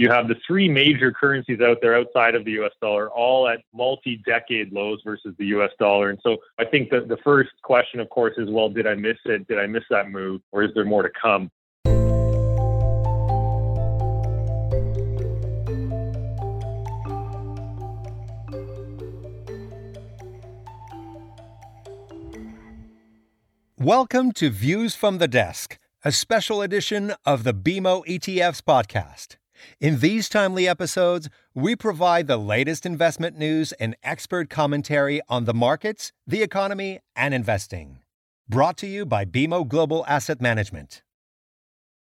you have the three major currencies out there outside of the US dollar, all at multi decade lows versus the US dollar. And so I think that the first question, of course, is well, did I miss it? Did I miss that move? Or is there more to come? Welcome to Views from the Desk, a special edition of the BMO ETFs podcast. In these timely episodes, we provide the latest investment news and expert commentary on the markets, the economy, and investing. Brought to you by BMO Global Asset Management.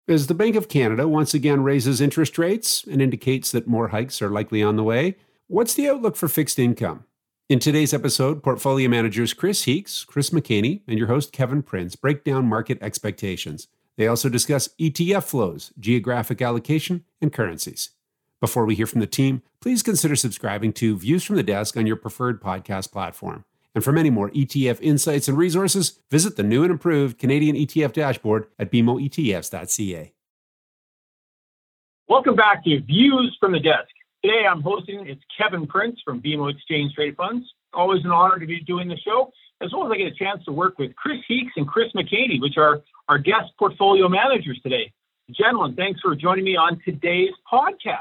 As the Bank of Canada once again raises interest rates and indicates that more hikes are likely on the way, what's the outlook for fixed income? In today's episode, portfolio managers Chris Heakes, Chris McHaney, and your host Kevin Prince break down market expectations. They also discuss ETF flows, geographic allocation, and currencies. Before we hear from the team, please consider subscribing to Views from the Desk on your preferred podcast platform. And for many more ETF insights and resources, visit the new and improved Canadian ETF dashboard at bmoetfs.ca. Welcome back to Views from the Desk. Today I'm hosting, it's Kevin Prince from BMO Exchange Trade Funds. Always an honor to be doing the show, as well as I get a chance to work with Chris Heakes and Chris McHaney, which are our guest portfolio managers today. Gentlemen, thanks for joining me on today's podcast.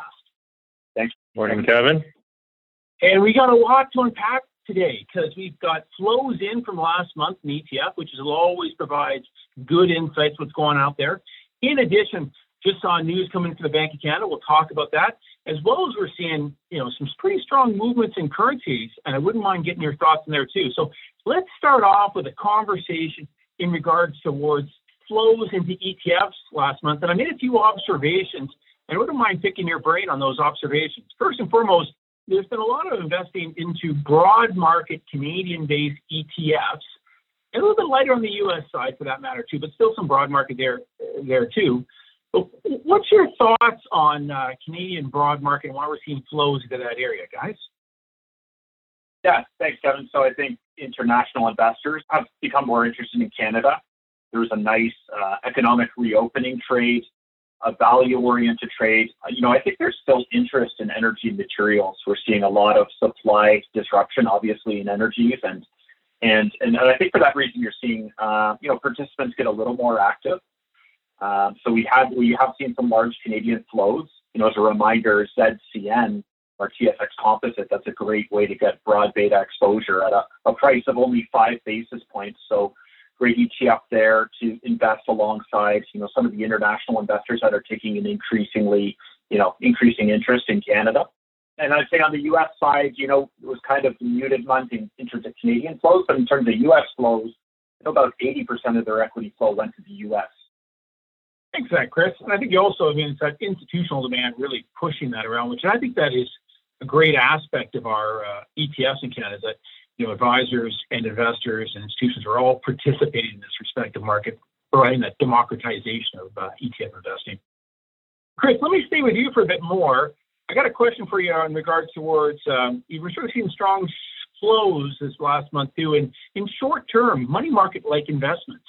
Thanks. Morning, Kevin. And we got a lot to unpack today because we've got flows in from last month in ETF, which is always provides good insights what's going out there. In addition, just saw news coming from the Bank of Canada. We'll talk about that as well as we're seeing, you know, some pretty strong movements in currencies, and I wouldn't mind getting your thoughts in there too. So let's start off with a conversation in regards towards flows into ETFs last month, and I made a few observations, and I wouldn't mind picking your brain on those observations. First and foremost, there's been a lot of investing into broad market Canadian-based ETFs, and a little bit lighter on the U.S. side for that matter too, but still some broad market there there too. What's your thoughts on uh, Canadian broad market and why we're seeing flows into that area, guys? Yeah, thanks, Kevin. So I think international investors have become more interested in Canada. There was a nice uh, economic reopening trade, a value-oriented trade. Uh, you know, I think there's still interest in energy materials. We're seeing a lot of supply disruption, obviously, in energies, and and and I think for that reason, you're seeing you know participants get a little more active. Um, so we have we have seen some large Canadian flows. You know, as a reminder, ZCN or TSX Composite, that's a great way to get broad beta exposure at a, a price of only five basis points. So great ETF there to invest alongside, you know, some of the international investors that are taking an increasingly, you know, increasing interest in Canada. And I'd say on the U.S. side, you know, it was kind of muted month in, in terms of Canadian flows, but in terms of U.S. flows, you know, about 80% of their equity flow went to the U.S. Thanks for that, Chris. And I think you also have that institutional demand really pushing that around, which I think that is a great aspect of our uh, ETFs in Canada. That you know advisors and investors and institutions are all participating in this respective market, providing that democratization of uh, ETF investing. Chris, let me stay with you for a bit more. I got a question for you in regards towards um, you were sort of seeing strong flows this last month too, in in short term money market like investments.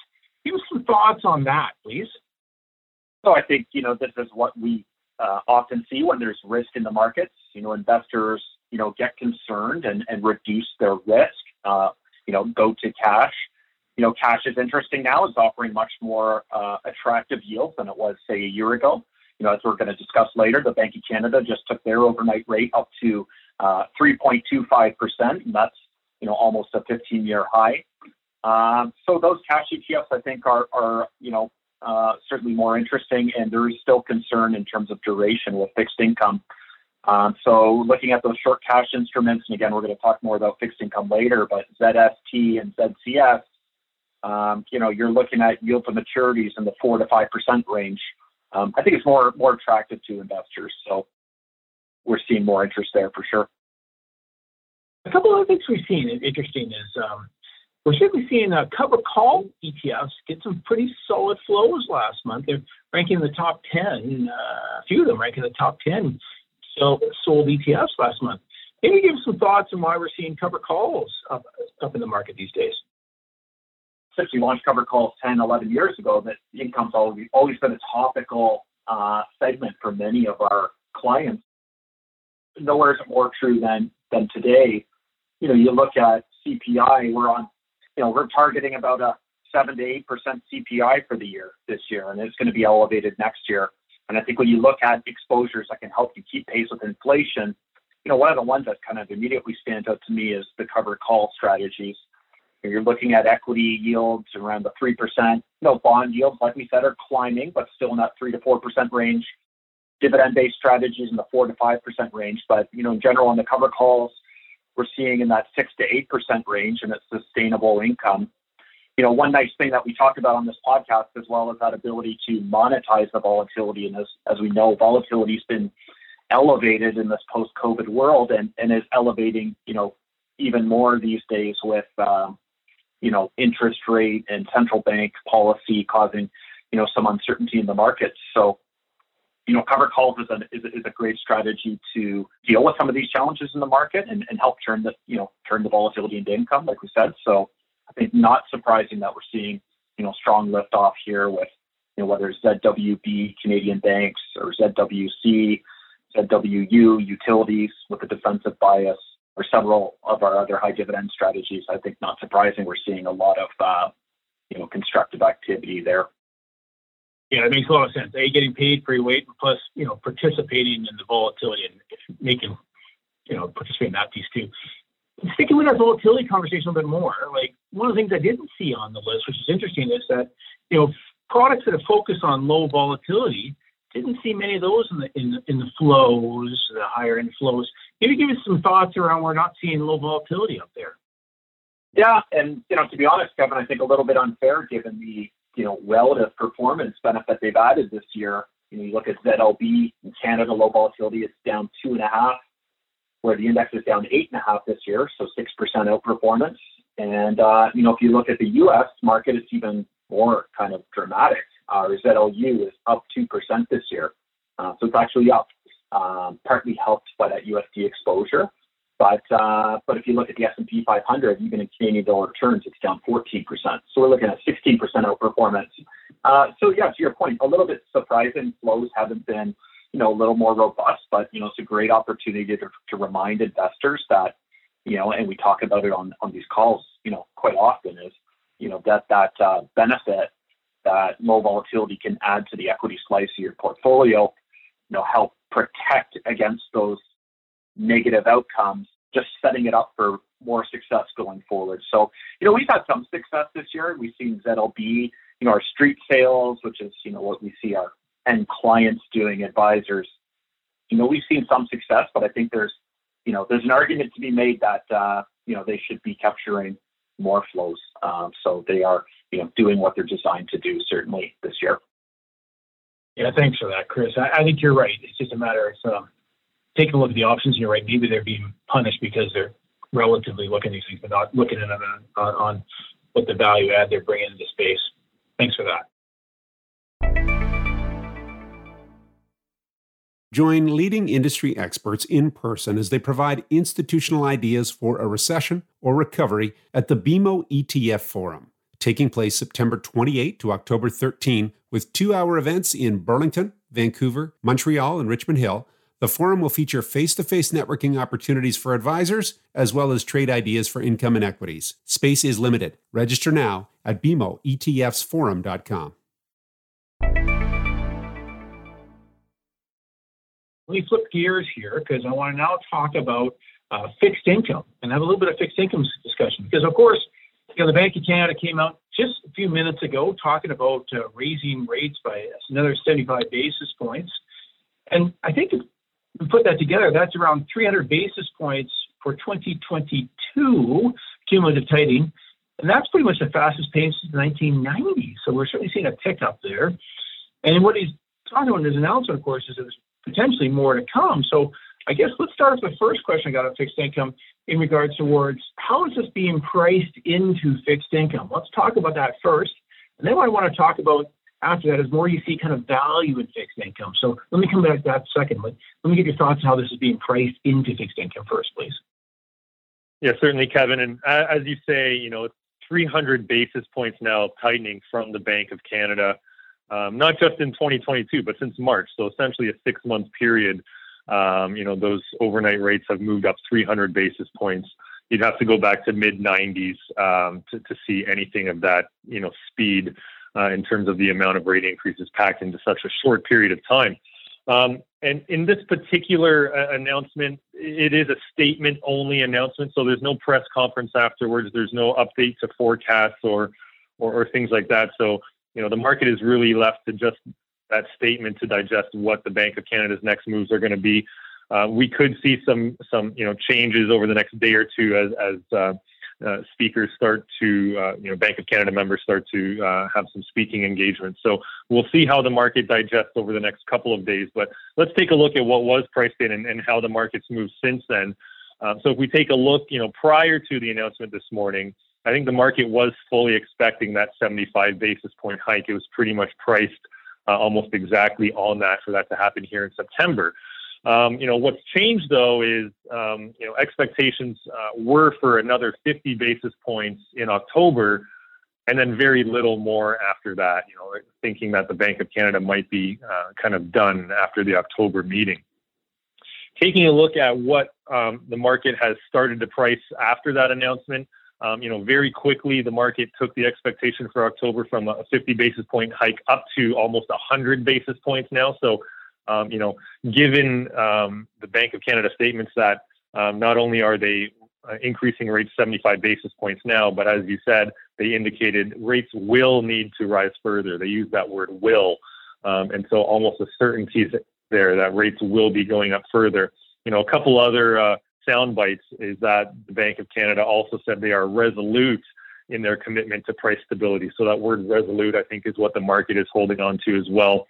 Give us some thoughts on that, please. So I think, you know, this is what we uh, often see when there's risk in the markets. You know, investors, you know, get concerned and, and reduce their risk, uh, you know, go to cash. You know, cash is interesting now. It's offering much more uh, attractive yields than it was, say, a year ago. You know, as we're going to discuss later, the Bank of Canada just took their overnight rate up to 3.25%, uh, and that's, you know, almost a 15-year high. Um, so those cash ETFs, I think, are, are you know, uh, certainly more interesting, and there is still concern in terms of duration with fixed income. Um, so looking at those short cash instruments, and again, we're going to talk more about fixed income later, but ZST and ZCS, um, you know, you're looking at yield to maturities in the four to five percent range. Um, I think it's more more attractive to investors. So we're seeing more interest there for sure. A couple of things we've seen interesting is um, we're certainly seeing uh, cover call ETFs get some pretty solid flows last month. They're ranking in the top 10, uh, a few of them ranking in the top 10 so, sold ETFs last month. Maybe give some thoughts on why we're seeing cover calls up, up in the market these days. Since we launched cover calls 10, 11 years ago, that income's always, always been a topical uh, segment for many of our clients. Nowhere is it more true than than today. You know, you look at CPI, we're on, you know, we're targeting about a seven to eight percent CPI for the year this year, and it's going to be elevated next year. And I think when you look at exposures that can help you keep pace with inflation, you know, one of the ones that kind of immediately stands out to me is the covered call strategies. You're looking at equity yields around the 3%. You know, bond yields, like we said, are climbing, but still in that 3 to 4% range. Dividend-based strategies in the 4 to 5% range. But, you know, in general, on the cover calls, we're seeing in that 6 to 8% range, and it's sustainable income. You know, one nice thing that we talked about on this podcast as well is that ability to monetize the volatility. And as, as we know, volatility's been elevated in this post-COVID world and, and is elevating, you know, even more these days with, um, you know, interest rate and central bank policy causing, you know, some uncertainty in the markets. So, you know, cover calls is a, is a, is a great strategy to deal with some of these challenges in the market and, and help turn the, you know, turn the volatility into income, like we said. So I think not surprising that we're seeing, you know, strong lift off here with, you know, whether it's ZWB, Canadian banks, or ZWC, ZWU, utilities with a defensive bias, or several of our other high dividend strategies. I think not surprising, we're seeing a lot of, uh, you know, constructive activity there. Yeah, it makes a lot of sense. A, getting paid for your wait, plus, you know, participating in the volatility and making, you know, participating in that piece too. Sticking with our volatility conversation a bit more, like one of the things I didn't see on the list, which is interesting, is that, you know, products that are focused on low volatility didn't see many of those in the in, the, in the flows, the higher end flows. Maybe give us some thoughts around we're not seeing low volatility up there. Yeah, and you know, to be honest, Kevin, I think a little bit unfair given the you know relative performance benefit they've added this year. You know, you look at ZLB in Canada, low volatility, it's down two and a half, where the index is down eight and a half this year, so six percent outperformance. And uh, you know, if you look at the U.S. market, it's even more kind of dramatic. Our ZLU is up two percent this year, uh, so it's actually up, um, partly helped by that USD exposure. But uh, but if you look at the S&P 500, even in Canadian dollar terms, it's down 14%. So we're looking at 16% outperformance. Uh, so yeah, to your point, a little bit surprising. Flows haven't been, you know, a little more robust, but you know, it's a great opportunity to, to remind investors that, you know, and we talk about it on on these calls, you know, quite often is, you know, that that uh, benefit that low volatility can add to the equity slice of your portfolio, you know, help protect against those negative outcomes, just setting it up for more success going forward. So, you know, we've had some success this year. We've seen ZLB, you know, our street sales, which is, you know, what we see our end clients doing, advisors. You know, we've seen some success, but I think there's, you know, there's an argument to be made that, uh, you know, they should be capturing more flows. Um, so they are, you know, doing what they're designed to do certainly this year. Yeah, thanks for that, Chris. I, I think you're right. It's just a matter of um, taking a look at the options you're right? Maybe they're being punished because they're relatively looking at these things, but not looking at them on, on what the value add they're bringing into space. Thanks for that. Join leading industry experts in person as they provide institutional ideas for a recession or recovery at the BMO ETF Forum, taking place September 28 to October 13, with two hour events in Burlington, Vancouver, Montreal, and Richmond Hill the forum will feature face to face networking opportunities for advisors, as well as trade ideas for income and equities. Space is limited. Register now at BMOETFsForum.com. Let me flip gears here because I want to now talk about uh, fixed income and have a little bit of fixed income discussion. Because, of course, you know, the Bank of Canada came out just a few minutes ago talking about uh, raising rates by another 75 basis points. And I think we put that together, that's around 300 basis points for 2022 cumulative tightening. And that's pretty much the fastest pace since 1990. So we're certainly seeing a tick up there. And what he's talking about in his announcement, of course, is there's potentially more to come. So I guess let's start with the first question I got on fixed income in regards towards how is this being priced into fixed income? Let's talk about that first. And then I want to talk about after that is more you see kind of value in fixed income. So let me come back to that secondly. Let me get your thoughts on how this is being priced into fixed income first, please. Yeah, certainly, Kevin. And as you say, you know, 300 basis points now tightening from the Bank of Canada, um, not just in 2022, but since March. So essentially a six month period. um, you know, those overnight rates have moved up 300 basis points. You'd have to go back to mid 90s um, to, to see anything of that, you know, speed uh, in terms of the amount of rate increases packed into such a short period of time. Um, and in this particular uh, announcement, it is a statement only announcement. So there's no press conference afterwards. There's no update to forecasts or, or, or things like that. So, you know, the market is really left to just that statement to digest what the Bank of Canada's next moves are going to be. Uh, we could see some some you know changes over the next day or two as as uh, uh, speakers start to uh, you know Bank of Canada members start to uh, have some speaking engagements. So we'll see how the market digests over the next couple of days. But let's take a look at what was priced in and, and how the market's moved since then. Um, so if we take a look, you know, prior to the announcement this morning, I think the market was fully expecting that 75 basis point hike. It was pretty much priced uh, almost exactly on that for that to happen here in September. Um, you know, what's changed though is, um, you know, expectations uh, were for another 50 basis points in October and then very little more after that, you know, thinking that the Bank of Canada might be uh, kind of done after the October meeting. Taking a look at what um, the market has started to price after that announcement, um, you know, very quickly the market took the expectation for October from a 50 basis point hike up to almost 100 basis points now. So, um, you know, given um, the Bank of Canada statements that um, not only are they uh, increasing rates 75 basis points now, but as you said, they indicated rates will need to rise further. They use that word will. Um, and so almost a certainty is there that rates will be going up further. You know, a couple other uh, sound bites is that the Bank of Canada also said they are resolute in their commitment to price stability. So that word resolute, I think, is what the market is holding on to as well.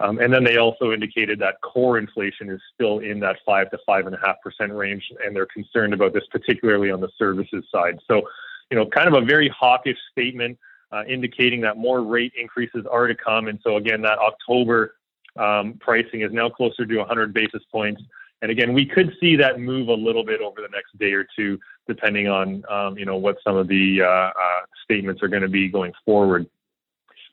Um, and then they also indicated that core inflation is still in that five to five and a half percent range, and they're concerned about this, particularly on the services side. So, you know, kind of a very hawkish statement, uh, indicating that more rate increases are to come. And so, again, that October um, pricing is now closer to 100 basis points. And again, we could see that move a little bit over the next day or two, depending on um, you know what some of the uh, uh, statements are going to be going forward.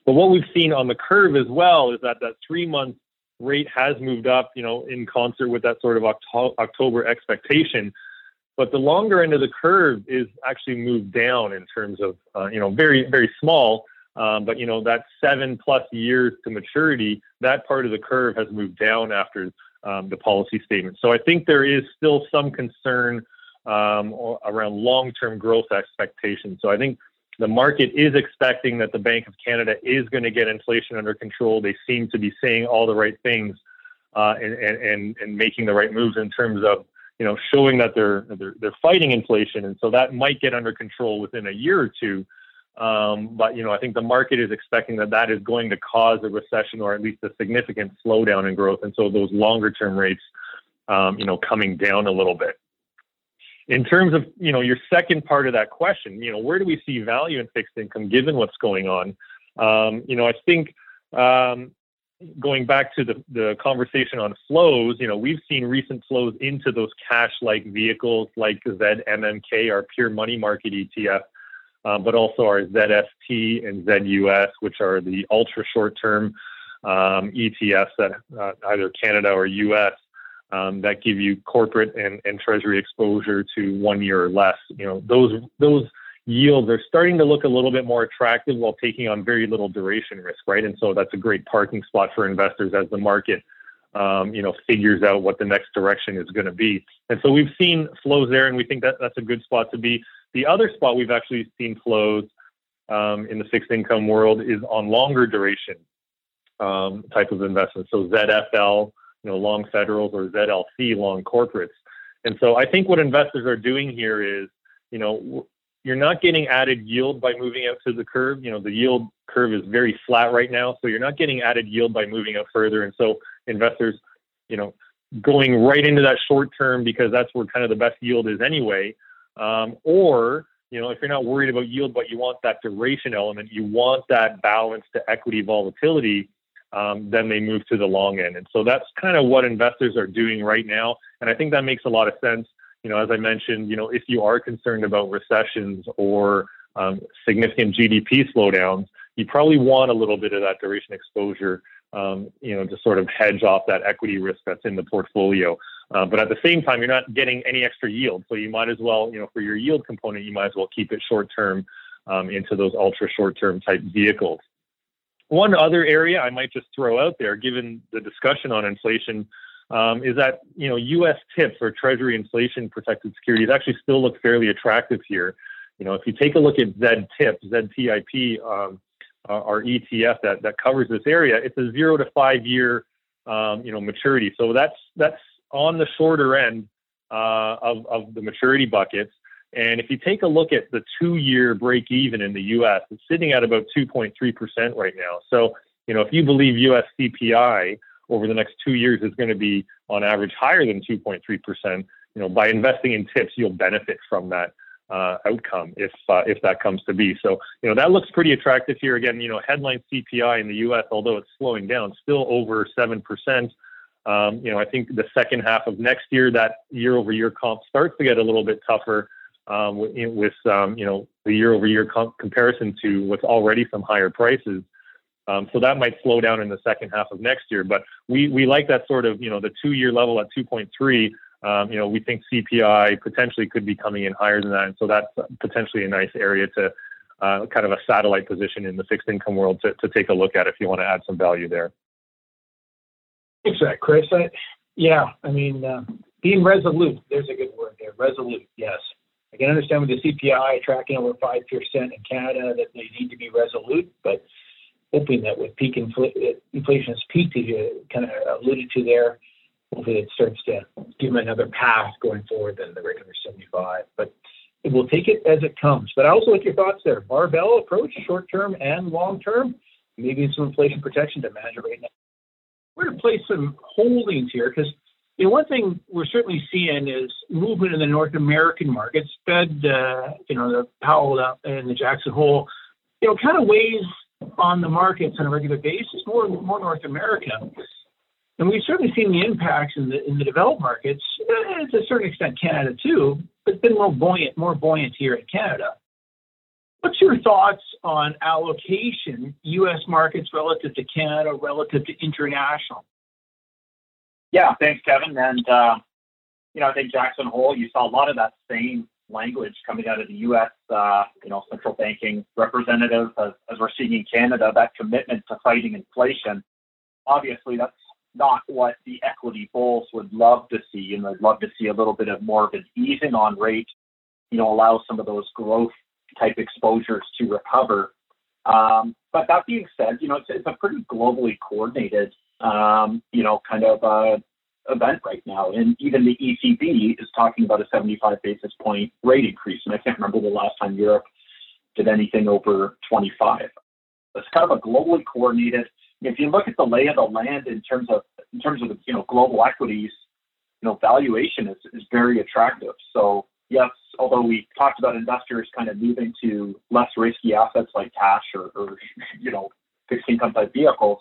But what we've seen on the curve as well is that that three month rate has moved up, you know, in concert with that sort of Octo- October expectation. But the longer end of the curve is actually moved down in terms of, uh, you know, very, very small. Um, but, you know, that seven plus years to maturity, that part of the curve has moved down after um, the policy statement. So I think there is still some concern um, around long-term growth expectations. So I think the market is expecting that the Bank of Canada is going to get inflation under control. They seem to be saying all the right things uh, and, and, and making the right moves in terms of you know showing that they're, they're they're fighting inflation, and so that might get under control within a year or two. Um, but you know, I think the market is expecting that that is going to cause a recession or at least a significant slowdown in growth, and so those longer term rates, um, you know, coming down a little bit. In terms of you know your second part of that question, you know, where do we see value in fixed income given what's going on? Um, you know, I think um, going back to the, the conversation on flows, you know, we've seen recent flows into those cash-like vehicles like ZMMK, our pure money market ETF, uh, but also our ZST and ZUS, which are the ultra short term um, ETFs that uh, either Canada or US um, that give you corporate and, and treasury exposure to one year or less. You know, those those yields are starting to look a little bit more attractive while taking on very little duration risk, right? And so that's a great parking spot for investors as the market um, you know, figures out what the next direction is going to be. And so we've seen flows there, and we think that that's a good spot to be. The other spot we've actually seen flows um, in the fixed income world is on longer duration um, type of investments. So ZFL, you know, long federals, or ZLC, long corporates. And so I think what investors are doing here is, you know, you're not getting added yield by moving out to the curve. You know, the yield curve is very flat right now, so you're not getting added yield by moving out further. And so investors, you know, going right into that short term because that's where kind of the best yield is anyway. Um, or, you know, if you're not worried about yield, but you want that duration element, you want that balance to equity volatility, um, then they move to the long end. And so that's kind of what investors are doing right now. And I think that makes a lot of sense. You know, as I mentioned, you know, if you are concerned about recessions or um, significant GDP slowdowns, you probably want a little bit of that duration exposure um, you know, to sort of hedge off that equity risk that's in the portfolio. Uh, but at the same time, you're not getting any extra yield. So you might as well, you know, for your yield component, you might as well keep it short term um, into those ultra short term type vehicles. One other area I might just throw out there, given the discussion on inflation, um, is that you know U.S. TIPS or Treasury inflation protected securities actually still look fairly attractive here. You know, if you take a look at ZTIP, ZTIP, um, our ETF that that covers this area, it's a zero to five year um, you know maturity. So that's that's on the shorter end uh, of of the maturity buckets. And if you take a look at the two year break even in the US, it's sitting at about 2.3% right now. So, you know, if you believe US CPI over the next two years is going to be on average higher than 2.3%, you know, by investing in tips, you'll benefit from that uh, outcome if uh, if that comes to be. So, you know, that looks pretty attractive here. Again, you know, headline CPI in the U.S., although it's slowing down, still over seven percent. Um, you know, I think the second half of next year, that year-over-year comp starts to get a little bit tougher um, with, um, you know the year-over-year comp comparison to what's already some higher prices. Um, so that might slow down in the second half of next year. But we we like that sort of you know the two-year level at 2.3. Um, you know, we think CPI potentially could be coming in higher than that, and so that's potentially a nice area to uh, kind of a satellite position in the fixed income world to, to take a look at if you want to add some value there. Thanks Chris. I, yeah, I mean, uh, being resolute, there's a good word there. Resolute, yes. I can understand with the CPI tracking over 5% in Canada that they need to be resolute, but hoping that with peak infl- inflation has peaked, as you kind of alluded to there, hopefully it starts to give them another path going forward than the regular 75. But we'll take it as it comes. But I also like your thoughts there. Barbell approach, short term and long term, maybe some inflation protection to manage it right now. We're going to place some holdings here because you know, one thing we're certainly seeing is movement in the North American markets. Fed, uh, you know, the Powell and the Jackson Hole, you know, kind of weighs on the markets on a regular basis, more more North America. And we've certainly seen the impacts in the in the developed markets, uh, to a certain extent Canada too, but it's been more buoyant, more buoyant here in Canada. What's your thoughts on allocation, U.S. markets relative to Canada, relative to international? Yeah, thanks, Kevin. And, uh, you know, I think Jackson Hole, you saw a lot of that same language coming out of the U.S., uh, you know, central banking representatives as, as we're seeing in Canada, that commitment to fighting inflation. Obviously, that's not what the equity bulls would love to see, and they'd love to see a little bit of more of an easing on rate, you know, allow some of those growth type exposures to recover. Um, but that being said, you know, it's, it's a pretty globally coordinated um, you know, kind of uh, event right now. And even the ECB is talking about a 75 basis point rate increase. And I can't remember the last time Europe did anything over 25. It's kind of a globally coordinated. If you look at the lay of the land in terms of in terms of you know global equities, you know valuation is, is very attractive. So yes, although we talked about investors kind of moving to less risky assets like cash or, or you know fixed income type vehicles,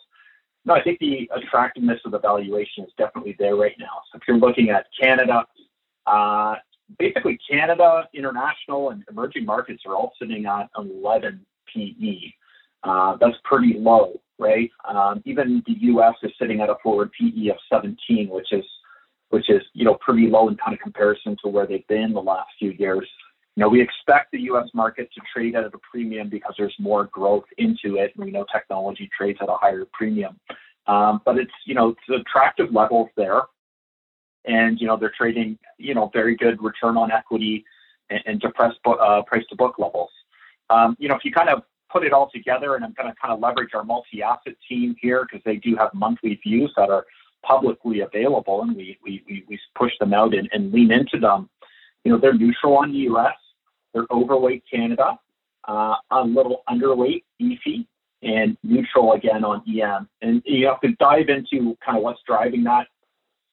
no, I think the attractiveness of the valuation is definitely there right now. So if you're looking at Canada, uh, basically Canada, international, and emerging markets are all sitting at 11 PE. Uh, that's pretty low, right? Um, even the U.S. is sitting at a forward PE of 17, which is which is you know pretty low in kind of comparison to where they've been the last few years. You know, we expect the U.S. market to trade at a premium because there's more growth into it. And we know technology trades at a higher premium, um, but it's you know it's attractive levels there, and you know they're trading you know very good return on equity and, and depressed uh, price to book levels. Um, you know, if you kind of put it all together, and I'm going to kind of leverage our multi-asset team here because they do have monthly views that are publicly available, and we we we, we push them out and, and lean into them. You know, they're neutral on the U.S. They're overweight Canada, uh, a little underweight EAFE, and neutral again on EM. And you have to dive into kind of what's driving that.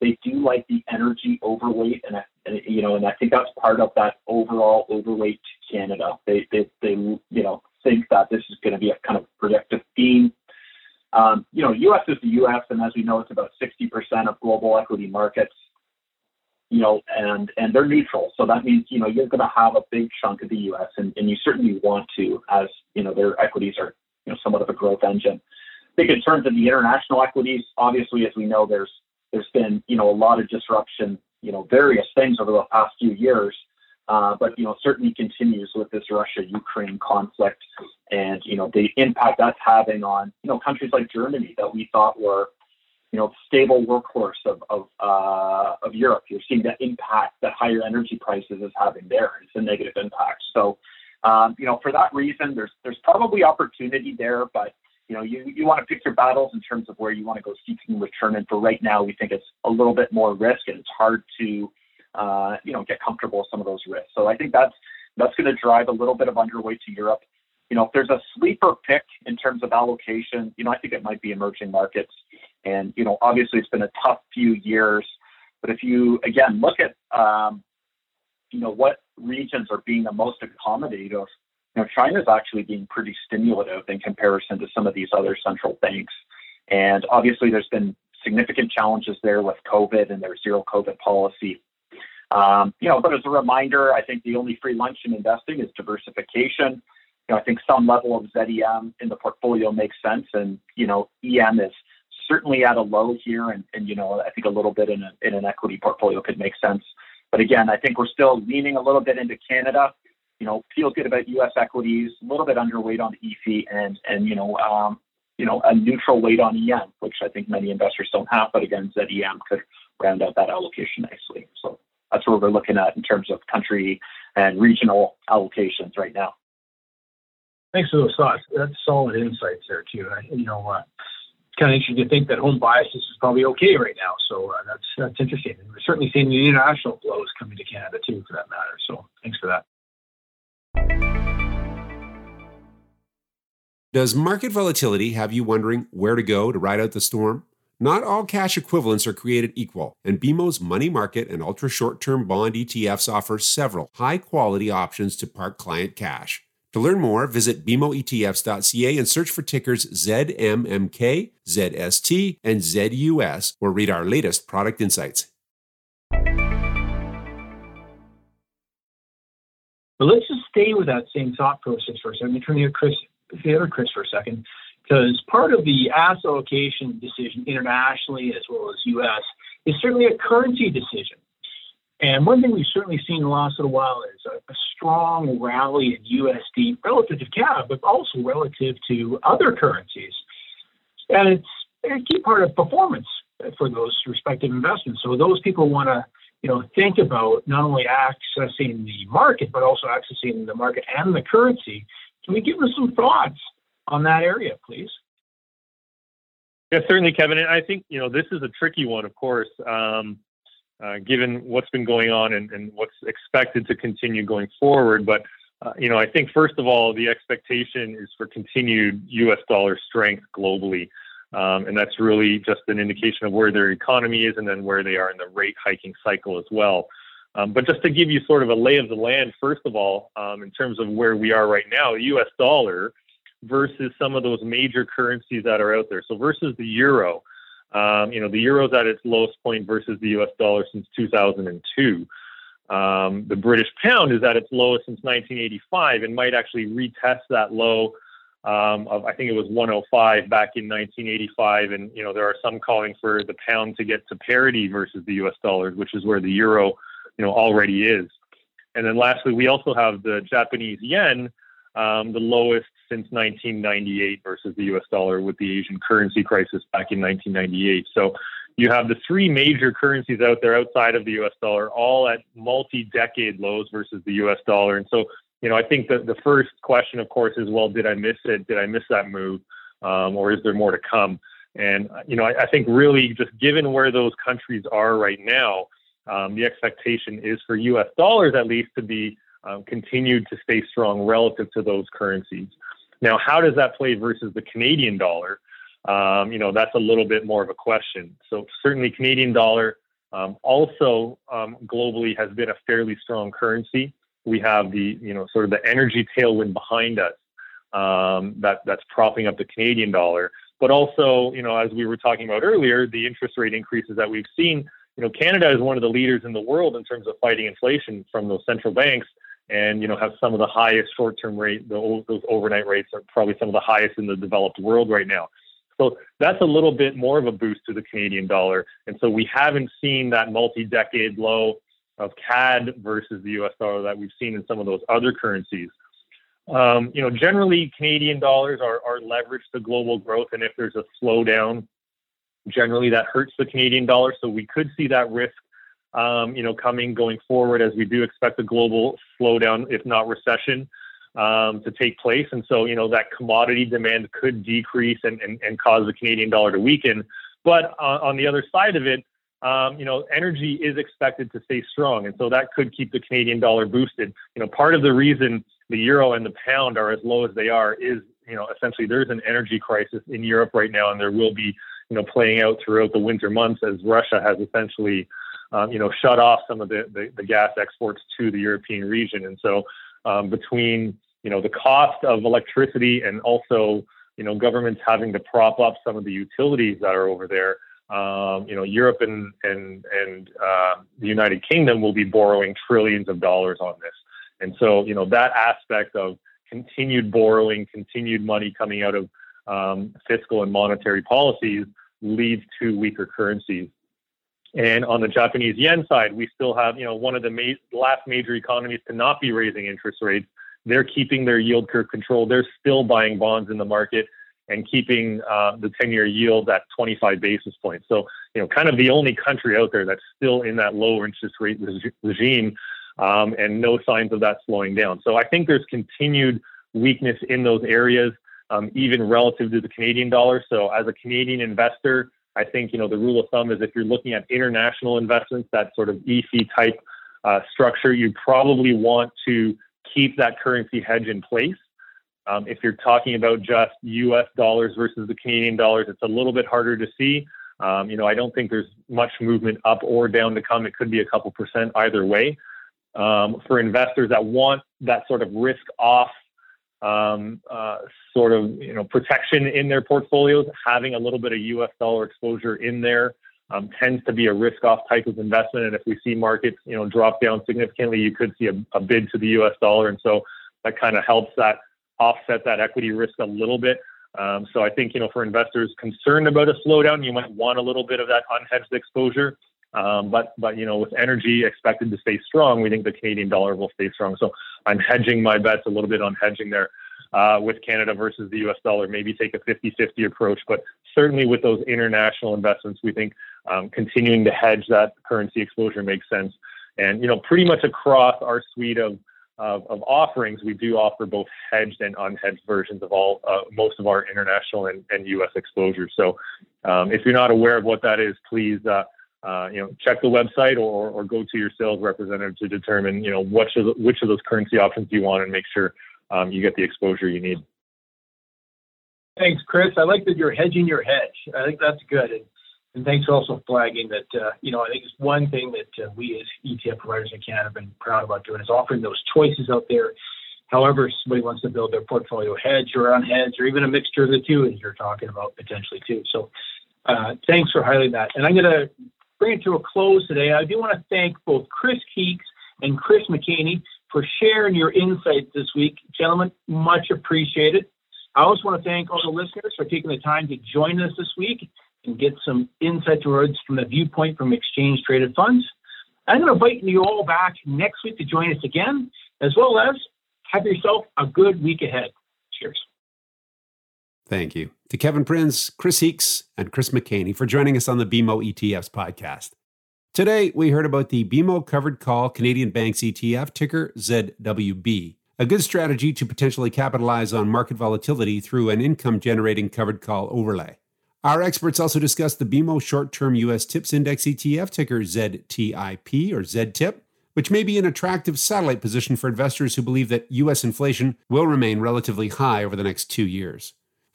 They do like the energy overweight, and, and you know, and I think that's part of that overall overweight Canada. They they they you know think that this is going to be a kind of predictive theme. Um, you know, U.S. is the U.S., and as we know, it's about 60% of global equity markets you know, and and they're neutral. So that means you know you're going to have a big chunk of the U.S. and, and you certainly want to, as you know, their equities are you know somewhat of a growth engine. I think in terms of the international equities, obviously, as we know, there's there's been you know a lot of disruption, you know, various things over the past few years. Uh, but you know, certainly continues with this Russia-Ukraine conflict, and you know the impact that's having on you know countries like Germany that we thought were you know stable workhorse of of, uh, of Europe. You're seeing the impact that higher energy prices is having there. It's a negative impact. So um, you know for that reason, there's there's probably opportunity there, but you know, you, you want to pick your battles in terms of where you want to go seeking return. And for right now, we think it's a little bit more risk and it's hard to, uh, you know, get comfortable with some of those risks. So I think that's, that's going to drive a little bit of underweight to Europe. You know, if there's a sleeper pick in terms of allocation, you know, I think it might be emerging markets. And, you know, obviously it's been a tough few years. But if you, again, look at, um, you know, what regions are being the most accommodative you know, China's actually being pretty stimulative in comparison to some of these other central banks. And obviously, there's been significant challenges there with COVID and their zero COVID policy. Um, you know, but as a reminder, I think the only free lunch in investing is diversification. You know, I think some level of ZEM in the portfolio makes sense, and you know, EM is certainly at a low here, and, and you know, I think a little bit in, a, in an equity portfolio could make sense. But again, I think we're still leaning a little bit into Canada you know, feel good about U.S. equities, a little bit underweight on EAFE, and and you know, um, you know, a neutral weight on EM, which I think many investors don't have. But again, ZEM could round out that allocation nicely. So that's what we're looking at in terms of country and regional allocations right now. Thanks for those thoughts. That's solid insights there too. You know, uh, kind of interesting to think that home biases is probably okay right now. So uh, that's that's interesting. And we're certainly seeing the international flows coming to Canada too, for that matter. So thanks for that. Does market volatility have you wondering where to go to ride out the storm? Not all cash equivalents are created equal, and BMO's money market and ultra short term bond ETFs offer several high quality options to park client cash. To learn more, visit BMOETFs.ca and search for tickers ZMMK, ZST, and ZUS, or read our latest product insights. But let's just stay with that same thought process for a second. Let me turn to Chris, the other Chris for a second, because part of the asset allocation decision internationally as well as U.S. is certainly a currency decision. And one thing we've certainly seen in the last little while is a, a strong rally in USD relative to CAD, but also relative to other currencies. And it's a key part of performance for those respective investments. So those people want to you know, think about not only accessing the market, but also accessing the market and the currency. Can we give us some thoughts on that area, please? Yeah, certainly, Kevin. And I think, you know, this is a tricky one, of course, um, uh, given what's been going on and, and, what's expected to continue going forward. But, uh, you know, I think, first of all, the expectation is for continued U.S. dollar strength globally. Um, and that's really just an indication of where their economy is and then where they are in the rate hiking cycle as well. Um, but just to give you sort of a lay of the land, first of all, um, in terms of where we are right now, US dollar versus some of those major currencies that are out there. So versus the euro, um, you know, the euro's at its lowest point versus the US dollar since 2002. Um, the British pound is at its lowest since 1985 and might actually retest that low um, of I think it was 105 back in 1985, and you know there are some calling for the pound to get to parity versus the U.S. dollar, which is where the euro, you know, already is. And then lastly, we also have the Japanese yen, um, the lowest since 1998 versus the U.S. dollar with the Asian currency crisis back in 1998. So you have the three major currencies out there outside of the U.S. dollar, all at multi-decade lows versus the U.S. dollar, and so you know, I think that the first question, of course, is, well, did I miss it? Did I miss that move? Um, or is there more to come? And, you know, I, I, think really just given where those countries are right now, um, the expectation is for US dollars at least to be um, continued to stay strong relative to those currencies. Now, how does that play versus the Canadian dollar? Um, you know, that's a little bit more of a question. So certainly Canadian dollar um, also um, globally has been a fairly strong currency we have the you know sort of the energy tailwind behind us um, that that's propping up the Canadian dollar. But also, you know, as we were talking about earlier, the interest rate increases that we've seen. You know, Canada is one of the leaders in the world in terms of fighting inflation from those central banks, and you know have some of the highest short-term rate. The, those overnight rates are probably some of the highest in the developed world right now. So that's a little bit more of a boost to the Canadian dollar. And so we haven't seen that multi decade low of CAD versus the US dollar that we've seen in some of those other currencies. Um, you know, generally Canadian dollars are, are leveraged to global growth, and if there's a slowdown, generally that hurts the Canadian dollar. So we could see that risk, um, you know, coming going forward as we do expect a global slowdown, if not recession, um, to take place. And so, you know, that commodity demand could decrease and, and, and cause the Canadian dollar to weaken. But uh, on the other side of it, um, you know, energy is expected to stay strong, and so that could keep the Canadian dollar boosted. You know, part of the reason the euro and the pound are as low as they are is, you know, essentially there's an energy crisis in Europe right now, and there will be, you know, playing out throughout the winter months as Russia has essentially, um, you know, shut off some of the, the, the, gas exports to the European region. And so um, between, you know, the cost of electricity and also, you know, governments having to prop up some of the utilities that are over there, um, you know, Europe and and and uh, the United Kingdom will be borrowing trillions of dollars on this, and so you know that aspect of continued borrowing, continued money coming out of um, fiscal and monetary policies leads to weaker currencies. And on the Japanese yen side, we still have you know one of the ma- last major economies to not be raising interest rates. They're keeping their yield curve controlled. They're still buying bonds in the market and keeping uh, the 10 year yield at 25 basis points. So, you know, kind of the only country out there that's still in that low interest rate regime um, and no signs of that slowing down. So I think there's continued weakness in those areas, um, even relative to the Canadian dollar. So as a Canadian investor, I think, you know, the rule of thumb is if you're looking at international investments, that sort of EC type uh, structure, you probably want to keep that currency hedge in place um, if you're talking about just U.S. dollars versus the Canadian dollars, it's a little bit harder to see. Um, you know, I don't think there's much movement up or down to come. It could be a couple percent either way. Um, for investors that want that sort of risk off um, uh, sort of you know protection in their portfolios, having a little bit of U.S. dollar exposure in there um, tends to be a risk off type of investment. And if we see markets you know drop down significantly, you could see a, a bid to the U.S. dollar, and so that kind of helps that offset that equity risk a little bit. Um, so I think you know for investors concerned about a slowdown, you might want a little bit of that unhedged exposure. Um, but but you know with energy expected to stay strong, we think the Canadian dollar will stay strong. So I'm hedging my bets a little bit on hedging there uh, with Canada versus the U.S. dollar. Maybe take a 50-50 approach, but certainly with those international investments, we think um, continuing to hedge that currency exposure makes sense. And you know pretty much across our suite of of, of, offerings, we do offer both hedged and unhedged versions of all uh, most of our international and, and U.S. exposure. So, um, if you're not aware of what that is, please uh, uh, you know check the website or, or go to your sales representative to determine you know which of the, which of those currency options you want and make sure um, you get the exposure you need. Thanks, Chris. I like that you're hedging your hedge. I think that's good. And and thanks also for flagging that, uh, you know, I think it's one thing that uh, we as ETF providers in Canada have been proud about doing is offering those choices out there. However, somebody wants to build their portfolio hedge or unhedged or even a mixture of the two, as you're talking about potentially too. So uh, thanks for highlighting that. And I'm going to bring it to a close today. I do want to thank both Chris Heakes and Chris McHaney for sharing your insights this week. Gentlemen, much appreciated. I also want to thank all the listeners for taking the time to join us this week and get some insight towards from the viewpoint from exchange traded funds. I'm going to invite you all back next week to join us again, as well as have yourself a good week ahead. Cheers. Thank you to Kevin Prince, Chris Heakes, and Chris McHaney for joining us on the BMO ETFs podcast. Today, we heard about the BMO Covered Call Canadian Banks ETF, ticker ZWB, a good strategy to potentially capitalize on market volatility through an income generating covered call overlay. Our experts also discussed the BMO short term US TIPS Index ETF, ticker ZTIP or ZTIP, which may be an attractive satellite position for investors who believe that US inflation will remain relatively high over the next two years.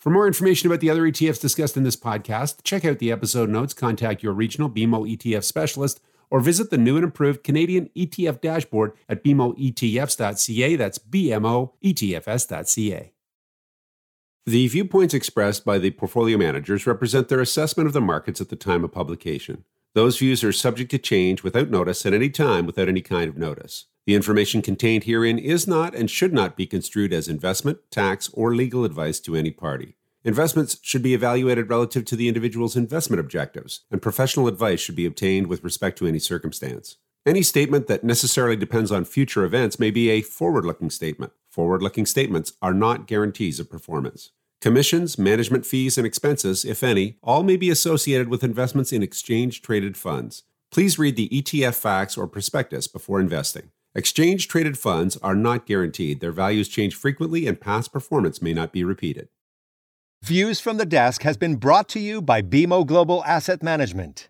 For more information about the other ETFs discussed in this podcast, check out the episode notes, contact your regional BMO ETF specialist, or visit the new and improved Canadian ETF dashboard at bmoetfs.ca. That's bmoetfs.ca. The viewpoints expressed by the portfolio managers represent their assessment of the markets at the time of publication. Those views are subject to change without notice at any time without any kind of notice. The information contained herein is not and should not be construed as investment, tax, or legal advice to any party. Investments should be evaluated relative to the individual's investment objectives, and professional advice should be obtained with respect to any circumstance. Any statement that necessarily depends on future events may be a forward looking statement. Forward looking statements are not guarantees of performance. Commissions, management fees, and expenses, if any, all may be associated with investments in exchange traded funds. Please read the ETF facts or prospectus before investing. Exchange traded funds are not guaranteed, their values change frequently, and past performance may not be repeated. Views from the Desk has been brought to you by BMO Global Asset Management.